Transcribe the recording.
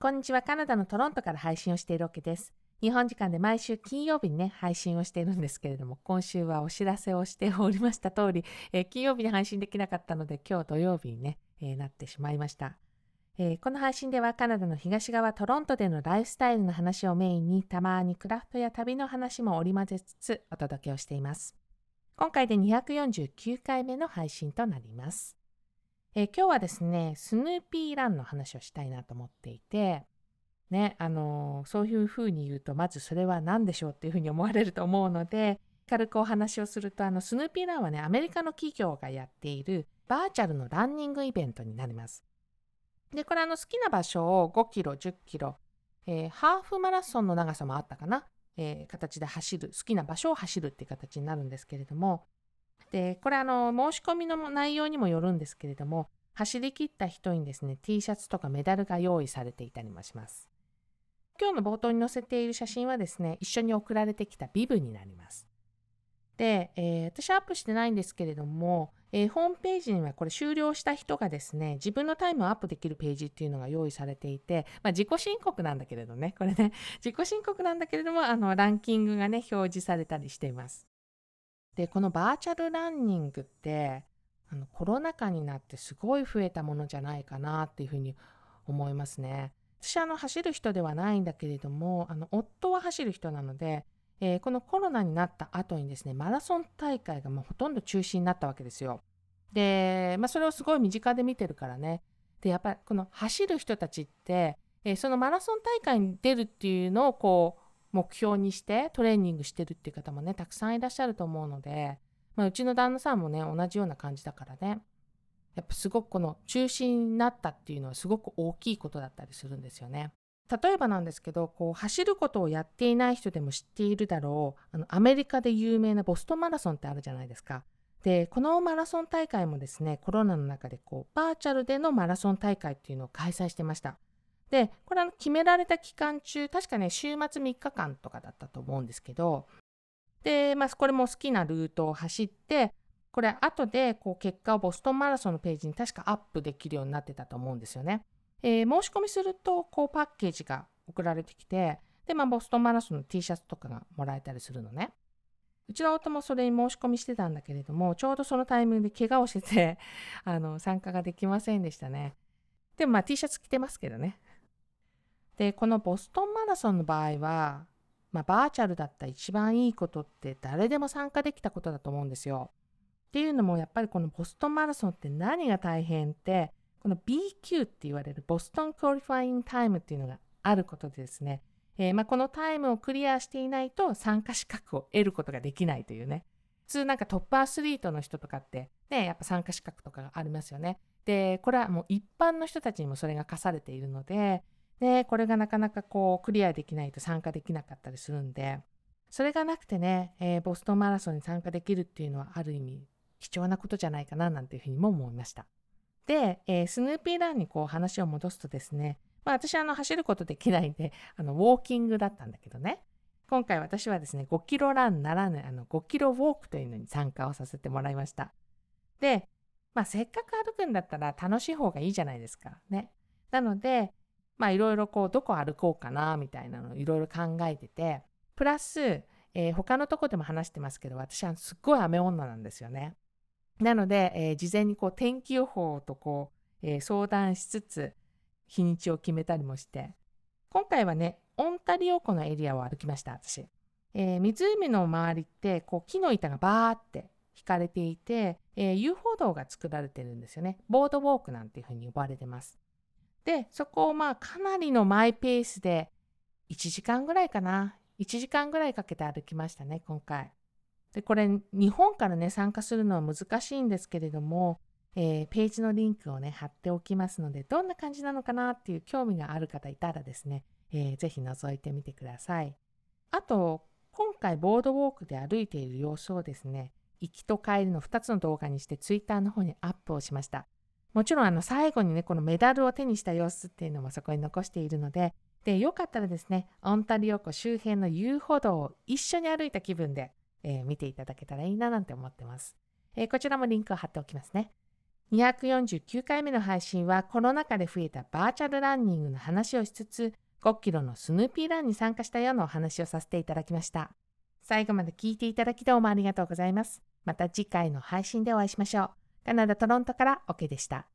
こんにちは。カナダのトロントから配信をしているわけです。日本時間で毎週金曜日にね、配信をしているんですけれども、今週はお知らせをしておりました通り、えー、金曜日に配信できなかったので、今日土曜日にね、えー、なってしまいました。えー、この配信ではカナダの東側トロントでのライフスタイルの話をメインに、たまにクラフトや旅の話も織り交ぜつつお届けをしています。今回で249回目の配信となります。えー、今日はですね、スヌーピーランの話をしたいなと思っていて、ね、あのー、そういうふうに言うと、まずそれは何でしょうっていうふうに思われると思うので、軽くお話をすると、あの、スヌーピーランはね、アメリカの企業がやっているバーチャルのランニングイベントになります。で、これあの、好きな場所を5キロ、10キロ、えー、ハーフマラソンの長さもあったかな、えー、形で走る、好きな場所を走るっていう形になるんですけれども、で、これあの、申し込みの内容にもよるんですけれども、走り切った人にですね、T シャツとかメダルが用意されていたりもします。今日の冒頭に載せている写真はですね、一緒に送られてきたビブになります。で、えー、私はアップしてないんですけれども、えー、ホームページにはこれ終了した人がですね、自分のタイムをアップできるページっていうのが用意されていて、まあ、自己申告なんだけれどね、これね、自己申告なんだけれども、あの、ランキングがね、表示されたりしています。で、このバーチャルランニングって、あのコロナ禍になってすごい増えたものじゃないかなっていうふうに思いますね。私あの走る人ではないんだけれども、あの夫は走る人なので、えー、このコロナになった後にですね、マラソン大会がもうほとんど中止になったわけですよ。で、まあ、それをすごい身近で見てるからね。で、やっぱりこの走る人たちって、えー、そのマラソン大会に出るっていうのをこう、目標にしてトレーニングしてるっていう方もね、たくさんいらっしゃると思うので、まあ、うちの旦那さんもね、同じような感じだからね、やっぱすごくこの中心になったっていうのはすごく大きいことだったりするんですよね。例えばなんですけど、こう走ることをやっていない人でも知っているだろう、あのアメリカで有名なボストンマラソンってあるじゃないですか。で、このマラソン大会もですね、コロナの中でこうバーチャルでのマラソン大会っていうのを開催してました。で、これは決められた期間中、確かね、週末3日間とかだったと思うんですけど、で、まあ、これも好きなルートを走って、これ後でこう結果をボストンマラソンのページに確かアップできるようになってたと思うんですよね。えー、申し込みすると、こうパッケージが送られてきて、で、まあ、ボストンマラソンの T シャツとかがもらえたりするのね。うちの夫もそれに申し込みしてたんだけれども、ちょうどそのタイミングで怪我をしてて、あの、参加ができませんでしたね。でもまあ T シャツ着てますけどね。で、このボストンマラソンの場合は、まあ、バーチャルだった一番いいことって誰でも参加できたことだと思うんですよ。っていうのもやっぱりこのボストンマラソンって何が大変ってこの BQ って言われる Boston Qualifying Time っていうのがあることでですね、えー、まあこのタイムをクリアしていないと参加資格を得ることができないというね。普通なんかトップアスリートの人とかってねやっぱ参加資格とかがありますよね。でこれはもう一般の人たちにもそれが課されているのでで、これがなかなかこうクリアできないと参加できなかったりするんで、それがなくてね、えー、ボストンマラソンに参加できるっていうのはある意味貴重なことじゃないかななんていうふうにも思いました。で、えー、スヌーピーランにこう話を戻すとですね、まあ私あの走ることできないんで、あのウォーキングだったんだけどね、今回私はですね、5キロランならぬあの5キロウォークというのに参加をさせてもらいました。で、まあせっかく歩くんだったら楽しい方がいいじゃないですか。ね。なので、まあいろいろこうどこ歩こうかなみたいなのをいろいろ考えててプラス、えー、他のとこでも話してますけど私はすっごい雨女なんですよね。なので、えー、事前にこう天気予報とこう、えー、相談しつつ日にちを決めたりもして今回はねオンタリオ湖のエリアを歩きました私。えー、湖の周りってこう木の板がバーって引かれていて、えー、遊歩道が作られてるんですよね。ボードウォークなんていうふうに呼ばれてます。で、そこをまあかなりのマイペースで1時間ぐらいかな。1時間ぐらいかけて歩きましたね、今回。で、これ日本からね、参加するのは難しいんですけれども、えー、ページのリンクをね、貼っておきますので、どんな感じなのかなっていう興味がある方いたらですね、えー、ぜひ覗いてみてください。あと、今回ボードウォークで歩いている様子をですね、行きと帰りの2つの動画にしてツイッターの方にアップをしました。もちろんあの最後にねこのメダルを手にした様子っていうのもそこに残しているのででよかったらですねオンタリオ湖周辺の遊歩道を一緒に歩いた気分で、えー、見ていただけたらいいななんて思ってます、えー、こちらもリンクを貼っておきますね。249回目の配信はコロナ禍で増えたバーチャルランニングの話をしつつ5キロのスヌーピーランに参加したようなお話をさせていただきました。最後まで聞いていただきどうもありがとうございます。また次回の配信でお会いしましょう。カナダ・トロントから OK でした。